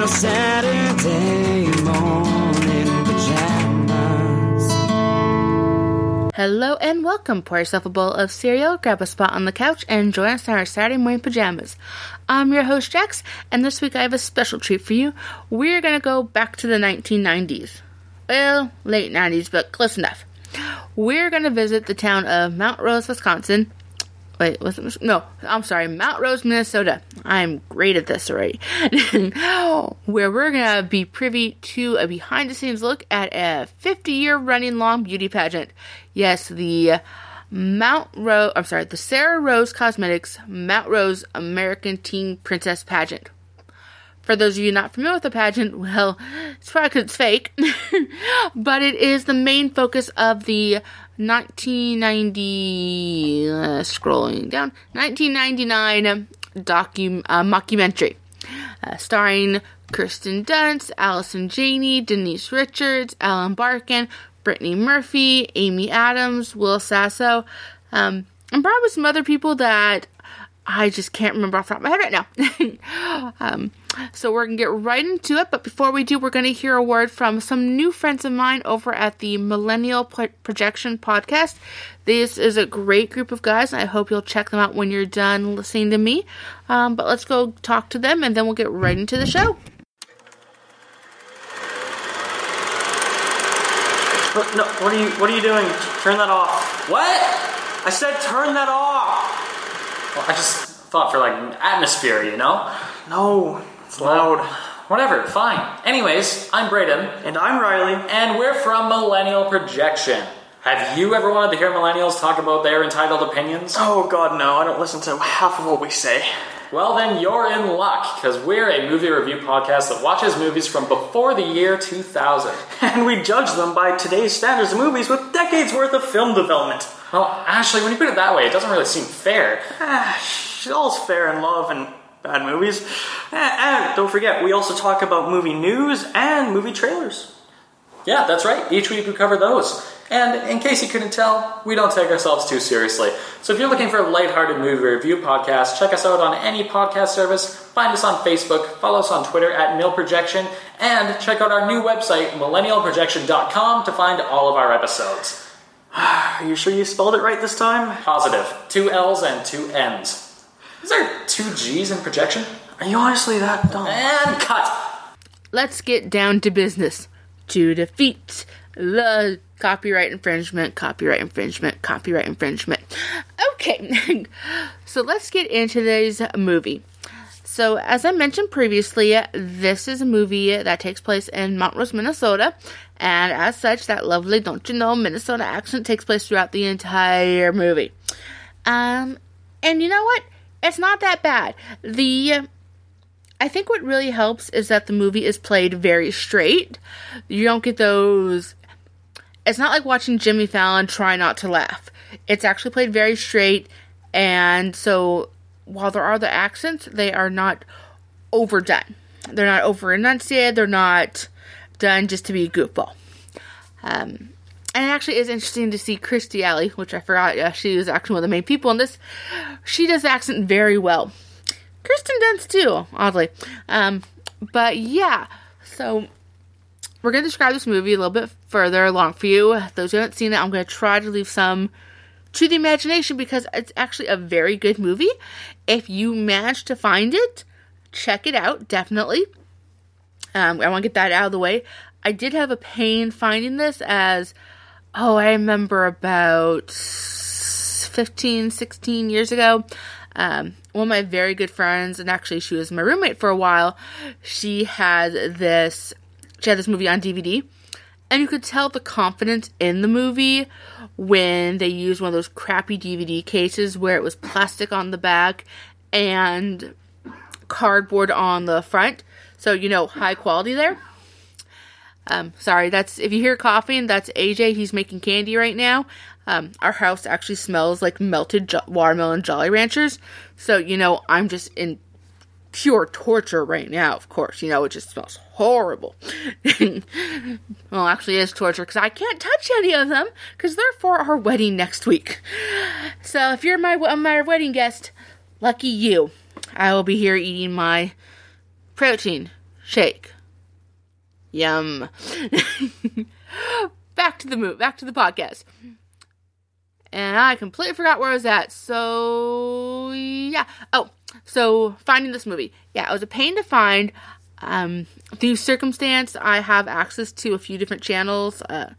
in Saturday morning pajamas. Hello and welcome. Pour yourself a bowl of cereal, grab a spot on the couch, and join us in our Saturday morning pajamas. I'm your host, Jax, and this week I have a special treat for you. We're going to go back to the 1990s. Well, late 90s, but close enough. We're going to visit the town of Mount Rose, Wisconsin. Wait, was? No, I'm sorry, Mount Rose, Minnesota. I'm great at this already. Where we're to be privy to a behind the scenes look at a 50 year running long beauty pageant. Yes, the Mount Rose, I'm sorry, the Sarah Rose Cosmetics Mount Rose American Teen Princess Pageant. For those of you not familiar with the pageant, well, it's probably because it's fake, but it is the main focus of the 1990, uh, scrolling down, 1999 docu uh, mockumentary, uh, starring Kirsten Dunst, Allison Janney, Denise Richards, Ellen Barkin, Brittany Murphy, Amy Adams, Will Sasso, um, and probably some other people that I just can't remember off the top of my head right now. um, so we're gonna get right into it, but before we do, we're gonna hear a word from some new friends of mine over at the Millennial Pro- Projection Podcast. This is a great group of guys, I hope you'll check them out when you're done listening to me. Um, but let's go talk to them, and then we'll get right into the show. What, no, what are you? What are you doing? Turn that off. What? I said turn that off. Well, I just thought for like atmosphere, you know? No, it's loud. Whatever, fine. Anyways, I'm Braden, And I'm Riley. and we're from Millennial Projection. Have you ever wanted to hear millennials talk about their entitled opinions? Oh God, no! I don't listen to half of what we say. Well, then you're in luck, because we're a movie review podcast that watches movies from before the year 2000. And we judge them by today's standards of movies with decades worth of film development. Well, Ashley, when you put it that way, it doesn't really seem fair. Ah, all's fair in love and bad movies. And don't forget, we also talk about movie news and movie trailers. Yeah, that's right. Each week we cover those. And in case you couldn't tell, we don't take ourselves too seriously. So if you're looking for a lighthearted movie review podcast, check us out on any podcast service, find us on Facebook, follow us on Twitter at Mill Projection, and check out our new website, millennialprojection.com, to find all of our episodes. Are you sure you spelled it right this time? Positive. Two L's and two N's. Is there two G's in projection? Are you honestly that dumb? And cut! Let's get down to business. To defeat the copyright infringement, copyright infringement, copyright infringement. Okay, so let's get into today's movie. So, as I mentioned previously, this is a movie that takes place in Mount Rose, Minnesota, and as such, that lovely, don't you know, Minnesota accent takes place throughout the entire movie. Um, and you know what? It's not that bad. The I think what really helps is that the movie is played very straight. You don't get those. It's not like watching Jimmy Fallon try not to laugh. It's actually played very straight, and so while there are the accents, they are not overdone. They're not over enunciated. They're not done just to be a goofball. Um, and it actually is interesting to see Kirstie Alley, which I forgot. Uh, she was actually one of the main people in this. She does the accent very well. Kirsten Dunst too, oddly. Um, but yeah, so we're gonna describe this movie a little bit further along for you. Those who haven't seen it, I'm gonna try to leave some to the imagination because it's actually a very good movie. If you manage to find it, check it out, definitely. Um, I want to get that out of the way. I did have a pain finding this as, oh, I remember about 15, 16 years ago. Um, one of my very good friends, and actually she was my roommate for a while, she had this, she had this movie on DVD. And you could tell the confidence in the movie when they used one of those crappy DVD cases where it was plastic on the back and cardboard on the front. So, you know, high quality there. Um, sorry, that's if you hear coughing, that's AJ. He's making candy right now. Um, our house actually smells like melted jo- watermelon Jolly Ranchers. So, you know, I'm just in pure torture right now, of course. You know, it just smells horrible. well, actually, it is torture because I can't touch any of them because they're for our wedding next week. So, if you're my, uh, my wedding guest, lucky you. I will be here eating my protein shake. Yum. back to the move, back to the podcast. And I completely forgot where I was at. So, yeah. Oh, so finding this movie. Yeah, it was a pain to find. Um, through circumstance, I have access to a few different channels. Uh,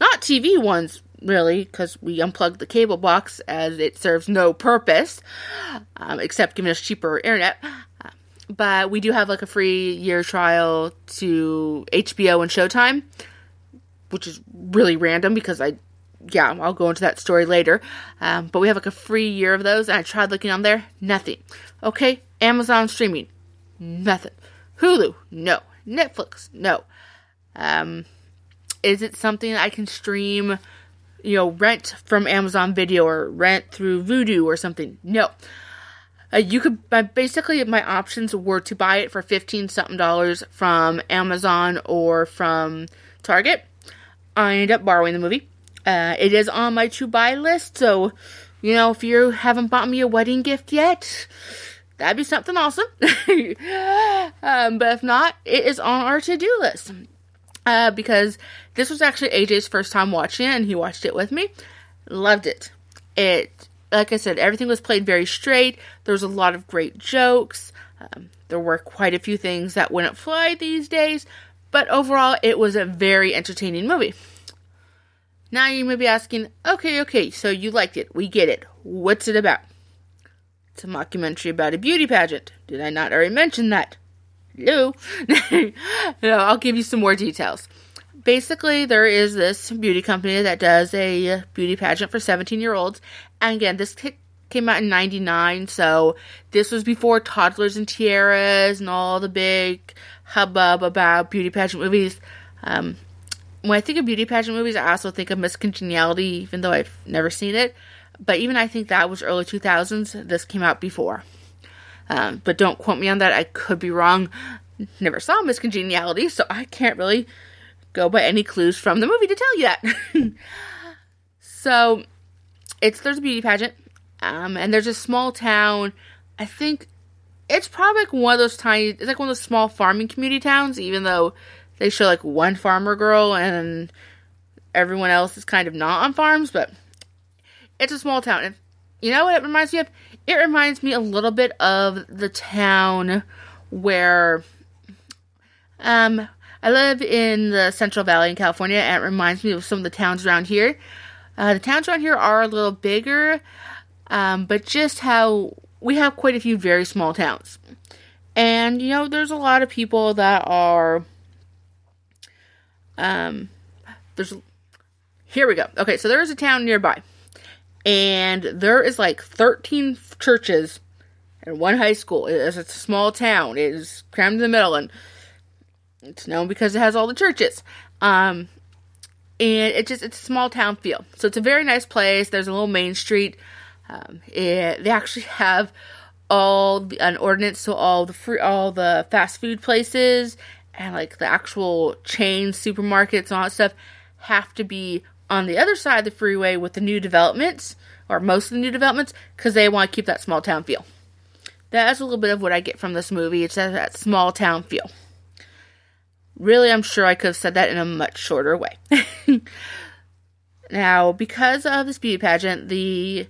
not TV ones, really, because we unplugged the cable box as it serves no purpose um, except giving us cheaper internet. But we do have like a free year trial to HBO and Showtime, which is really random because I, yeah, I'll go into that story later. Um, but we have like a free year of those, and I tried looking on there, nothing. Okay, Amazon streaming, nothing. Hulu, no. Netflix, no. Um, is it something I can stream, you know, rent from Amazon Video or rent through Vudu or something? No. Uh, you could uh, basically my options were to buy it for fifteen something dollars from Amazon or from Target. I ended up borrowing the movie. Uh, it is on my to buy list, so you know if you haven't bought me a wedding gift yet, that'd be something awesome. um, but if not, it is on our to do list. Uh, because this was actually AJ's first time watching it, and he watched it with me. Loved it. It, like I said, everything was played very straight. There was a lot of great jokes. Um, there were quite a few things that wouldn't fly these days, but overall, it was a very entertaining movie. Now you may be asking, okay, okay, so you liked it. We get it. What's it about? It's a mockumentary about a beauty pageant. Did I not already mention that? Hello? no, I'll give you some more details. Basically, there is this beauty company that does a beauty pageant for 17 year olds. And again, this came out in 99, so this was before Toddlers and Tiaras and all the big hubbub about beauty pageant movies. Um, when I think of beauty pageant movies, I also think of Miss Congeniality, even though I've never seen it. But even I think that was early 2000s. This came out before. Um, but don't quote me on that. I could be wrong. Never saw Miss Congeniality, so I can't really go by any clues from the movie to tell you that. so it's there's a beauty pageant, um, and there's a small town. I think it's probably like one of those tiny. It's like one of those small farming community towns, even though they show like one farmer girl and everyone else is kind of not on farms, but it's a small town. And you know what it reminds me of? It reminds me a little bit of the town where um I live in the Central Valley in California, and it reminds me of some of the towns around here. Uh, the towns around here are a little bigger, um, but just how we have quite a few very small towns. And, you know, there's a lot of people that are. Um, there's. Here we go. Okay, so there is a town nearby and there is like 13 churches and one high school. It's a small town. It is crammed in the middle, and it's known because it has all the churches. Um, and it just it's a small town feel. So it's a very nice place. There's a little main street. Um, it, they actually have all the, an ordinance so all the free all the fast food places and like the actual chain supermarkets and all that stuff have to be on the other side of the freeway with the new developments, or most of the new developments, because they want to keep that small town feel. That's a little bit of what I get from this movie. It's that, that small town feel. Really, I'm sure I could have said that in a much shorter way. now, because of this beauty pageant, the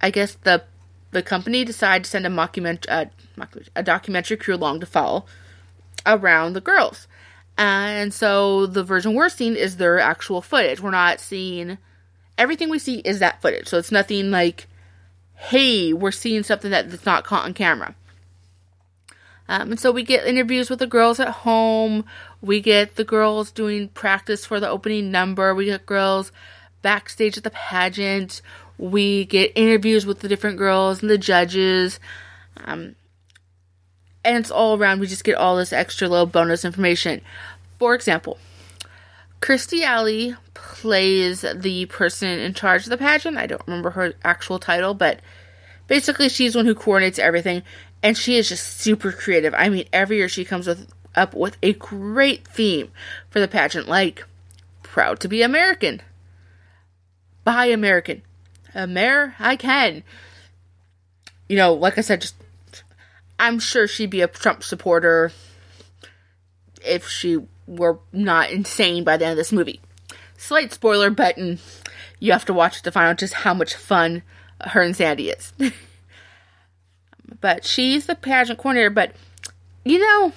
I guess the the company decided to send a mockument uh, a documentary crew along to follow around the girls. And so the version we're seeing is their actual footage. We're not seeing everything we see is that footage. So it's nothing like, hey, we're seeing something that's not caught on camera. Um, and so we get interviews with the girls at home. We get the girls doing practice for the opening number. We get girls backstage at the pageant. We get interviews with the different girls and the judges. Um, and it's all around. We just get all this extra little bonus information. For example, Kirstie Alley plays the person in charge of the pageant. I don't remember her actual title, but basically she's one who coordinates everything, and she is just super creative. I mean, every year she comes with up with a great theme for the pageant, like proud to be American, buy American, Amer I can. You know, like I said, just I'm sure she'd be a Trump supporter. if she were not insane by the end of this movie. Slight spoiler, but mm, you have to watch to find out just how much fun her insanity is. but she's the pageant coordinator, but you know,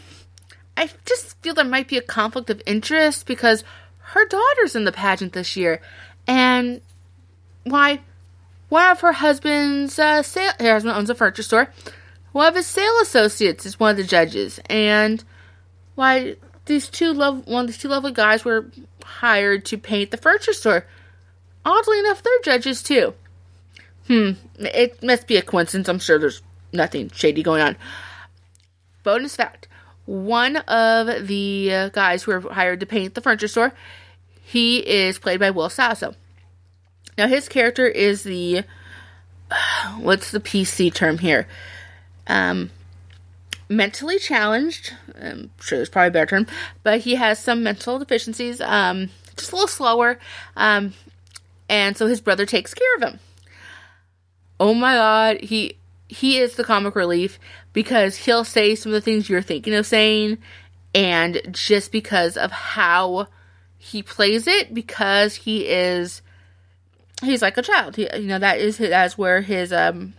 I just feel there might be a conflict of interest because her daughter's in the pageant this year, and why? One of her husband's uh, sale, her husband owns a furniture store. One of his sale associates is one of the judges, and why these two love one of these two lovely guys were hired to paint the furniture store. Oddly enough, they're judges too. Hmm, it must be a coincidence. I'm sure there's nothing shady going on. Bonus fact one of the uh, guys who were hired to paint the furniture store, he is played by Will Sasso. Now, his character is the. What's the PC term here? Um, mentally challenged. I'm sure there's probably a better term, but he has some mental deficiencies. Um, just a little slower. Um, and so his brother takes care of him. Oh my god, he he is the comic relief because he'll say some of the things you're thinking of saying, and just because of how he plays it, because he is he's like a child. He, you know that is that's where his um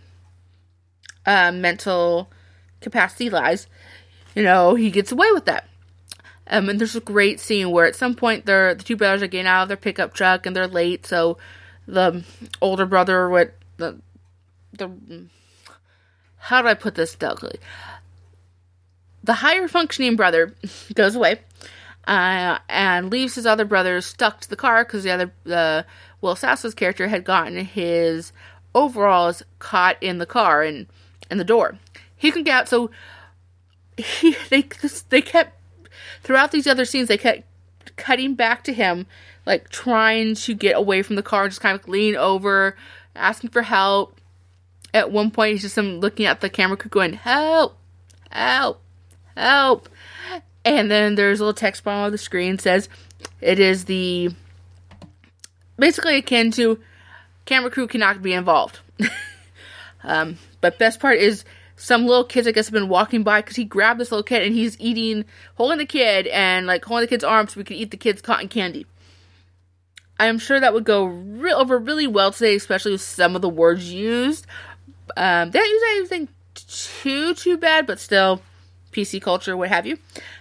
uh, mental capacity lies. You know he gets away with that. Um, and there's a great scene where at some point they're the two brothers are getting out of their pickup truck and they're late, so the older brother with the the how do I put this delicately? The higher functioning brother goes away uh, and leaves his other brothers stuck to the car because the other the Will Sasso's character had gotten his overalls caught in the car and in the door. He can get out, so he they they kept throughout these other scenes they kept cutting back to him like trying to get away from the car, just kind of leaning over, asking for help. At one point, he's just looking at the camera going, "Help! Help! Help!" And then there's a little text bar on the screen says, "It is the basically akin to camera crew cannot be involved." um, but best part is some little kids I guess have been walking by because he grabbed this little kid and he's eating, holding the kid and like holding the kid's arm so we could eat the kid's cotton candy. I'm sure that would go re- over really well today, especially with some of the words used. Um, they don't use anything too too bad, but still PC culture, what have you.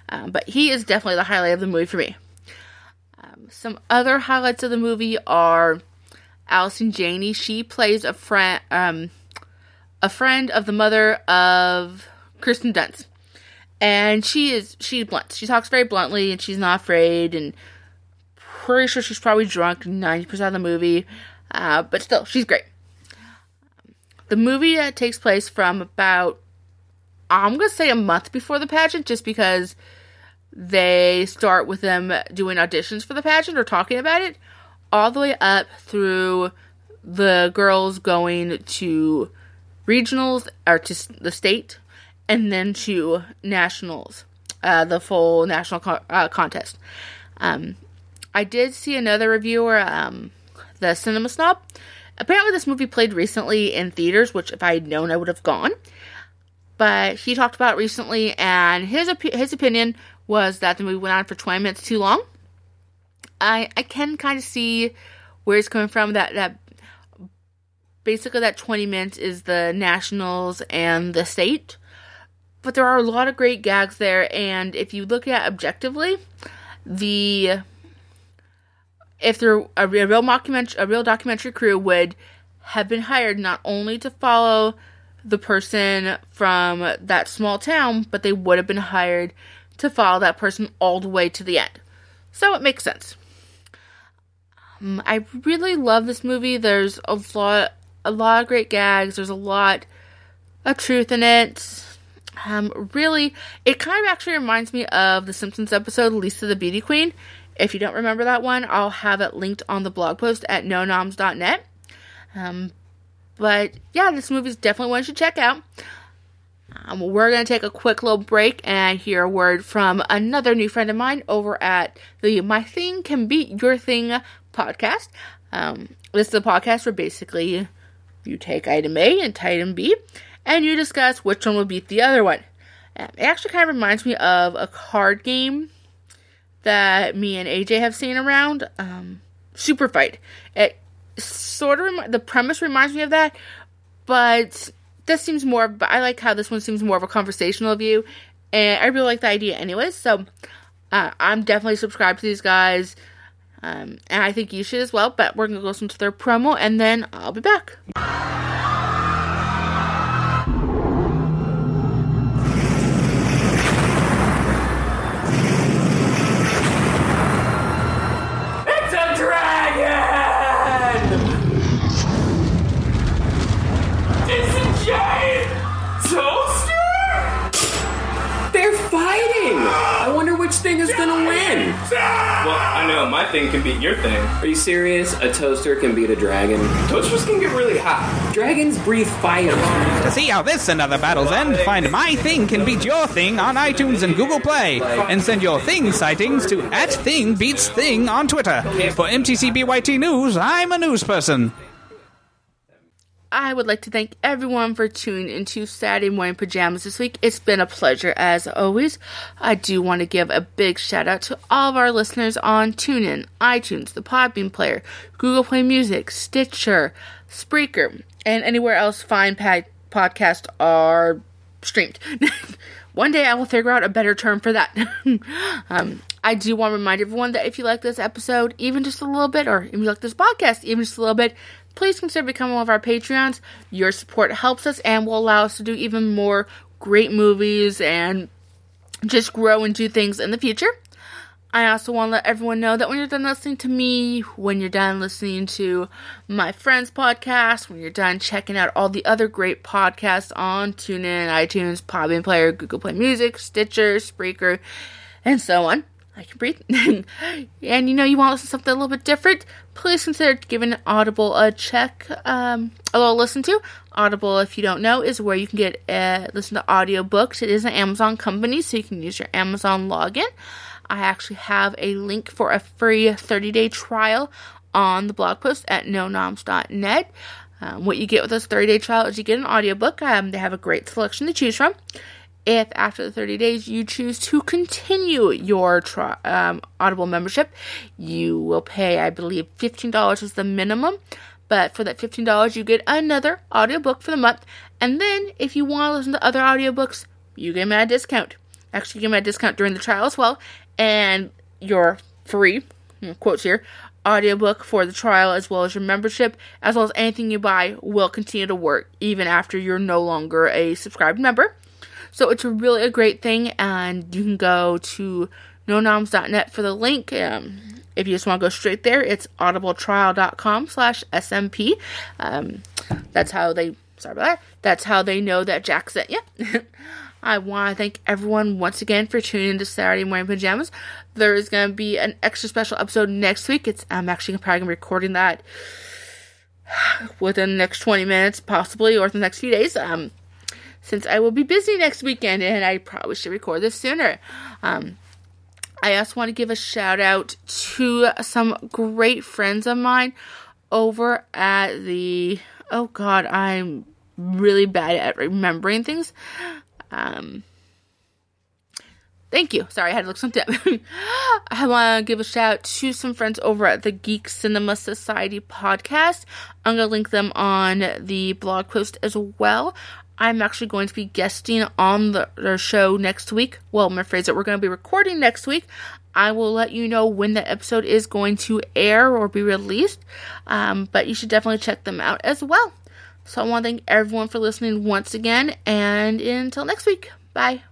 Um, but he is definitely the highlight of the movie for me. Um, some other highlights of the movie are Allison Janney. She plays a friend, um, a friend of the mother of Kirsten Dunst, and she is she's blunt. She talks very bluntly, and she's not afraid. And pretty sure she's probably drunk ninety percent of the movie, uh, but still, she's great. The movie uh, takes place from about, I'm going to say a month before the pageant, just because they start with them doing auditions for the pageant or talking about it, all the way up through the girls going to regionals or to the state and then to nationals, uh, the full national co- uh, contest. Um, I did see another reviewer, um, the Cinema Snob, Apparently, this movie played recently in theaters, which if I had known, I would have gone. But he talked about recently, and his op- his opinion was that the movie went on for 20 minutes too long. I I can kind of see where he's coming from. That that basically that 20 minutes is the nationals and the state, but there are a lot of great gags there. And if you look at objectively, the if there a real, documentary a real documentary crew would have been hired not only to follow the person from that small town, but they would have been hired to follow that person all the way to the end. So it makes sense. Um, I really love this movie. There's a lot, a lot of great gags. There's a lot of truth in it. Um, really, it kind of actually reminds me of the Simpsons episode Lisa the Beauty Queen. If you don't remember that one, I'll have it linked on the blog post at nonoms.net. Um, but yeah, this movie is definitely one you should check out. Um, we're going to take a quick little break and hear a word from another new friend of mine over at the My Thing Can Beat Your Thing podcast. Um, this is a podcast where basically you take item A and item B and you discuss which one will beat the other one. It actually kind of reminds me of a card game that me and AJ have seen around. Um, Super Fight. It sort of remi- the premise reminds me of that, but this seems more. I like how this one seems more of a conversational view, and I really like the idea, anyways. So uh, I'm definitely subscribed to these guys, um, and I think you should as well. But we're gonna listen to their promo, and then I'll be back. It's a dragon! It's a giant toaster? They're fighting! I wonder which thing is gonna win. Well, I know my thing can beat your thing. Are you serious? A toaster can beat a dragon? Toasters can get really hot. Dragons breathe fire. To see how this and other battles end, find My Thing Can Beat Your Thing on iTunes and Google Play. And send your Thing sightings to at Thing Beats Thing on Twitter. For MTCBYT News, I'm a news person. I would like to thank everyone for tuning into Saturday Morning Pajamas this week. It's been a pleasure as always. I do want to give a big shout out to all of our listeners on TuneIn, iTunes, the Podbean Player, Google Play Music, Stitcher, Spreaker, and anywhere else fine podcasts are streamed. One day I will figure out a better term for that. um, I do want to remind everyone that if you like this episode, even just a little bit, or if you like this podcast, even just a little bit, please consider becoming one of our Patreons. Your support helps us and will allow us to do even more great movies and just grow and do things in the future. I also want to let everyone know that when you're done listening to me, when you're done listening to my friends' podcast, when you're done checking out all the other great podcasts on TuneIn, iTunes, Podbean Player, Google Play Music, Stitcher, Spreaker, and so on. I can breathe. and you know you want to listen to something a little bit different, please consider giving Audible a check, um, a little listen to. Audible, if you don't know, is where you can get uh, listen to audiobooks. It is an Amazon company, so you can use your Amazon login. I actually have a link for a free 30 day trial on the blog post at nonoms.net. Um, what you get with this 30 day trial is you get an audiobook. Um, they have a great selection to choose from. If after the 30 days you choose to continue your um, Audible membership, you will pay, I believe, $15 is the minimum. But for that $15, you get another audiobook for the month. And then if you want to listen to other audiobooks, you get a discount. Actually, you get a discount during the trial as well. And your free, quotes here, audiobook for the trial as well as your membership, as well as anything you buy, will continue to work even after you're no longer a subscribed member. So it's really a great thing, and you can go to nonoms.net for the link. Um, if you just want to go straight there, it's audibletrial.com slash SMP. Um, that's how they, sorry about that, that's how they know that Jack sent you. I want to thank everyone once again for tuning into Saturday Morning Pajamas. There is going to be an extra special episode next week. It's I'm actually probably going to be recording that within the next 20 minutes, possibly, or the next few days. Um, since I will be busy next weekend and I probably should record this sooner. Um, I also want to give a shout out to some great friends of mine over at the. Oh God, I'm really bad at remembering things. Um, thank you. Sorry, I had to look something up. I want to give a shout out to some friends over at the Geek Cinema Society podcast. I'm going to link them on the blog post as well. I'm actually going to be guesting on the, show next week. Well, I'm phrase that We're going to be recording next week. I will let you know when the episode is going to air or be released. Um, but you should definitely check them out as well. So I want to thank everyone for listening once again. And until next week, bye.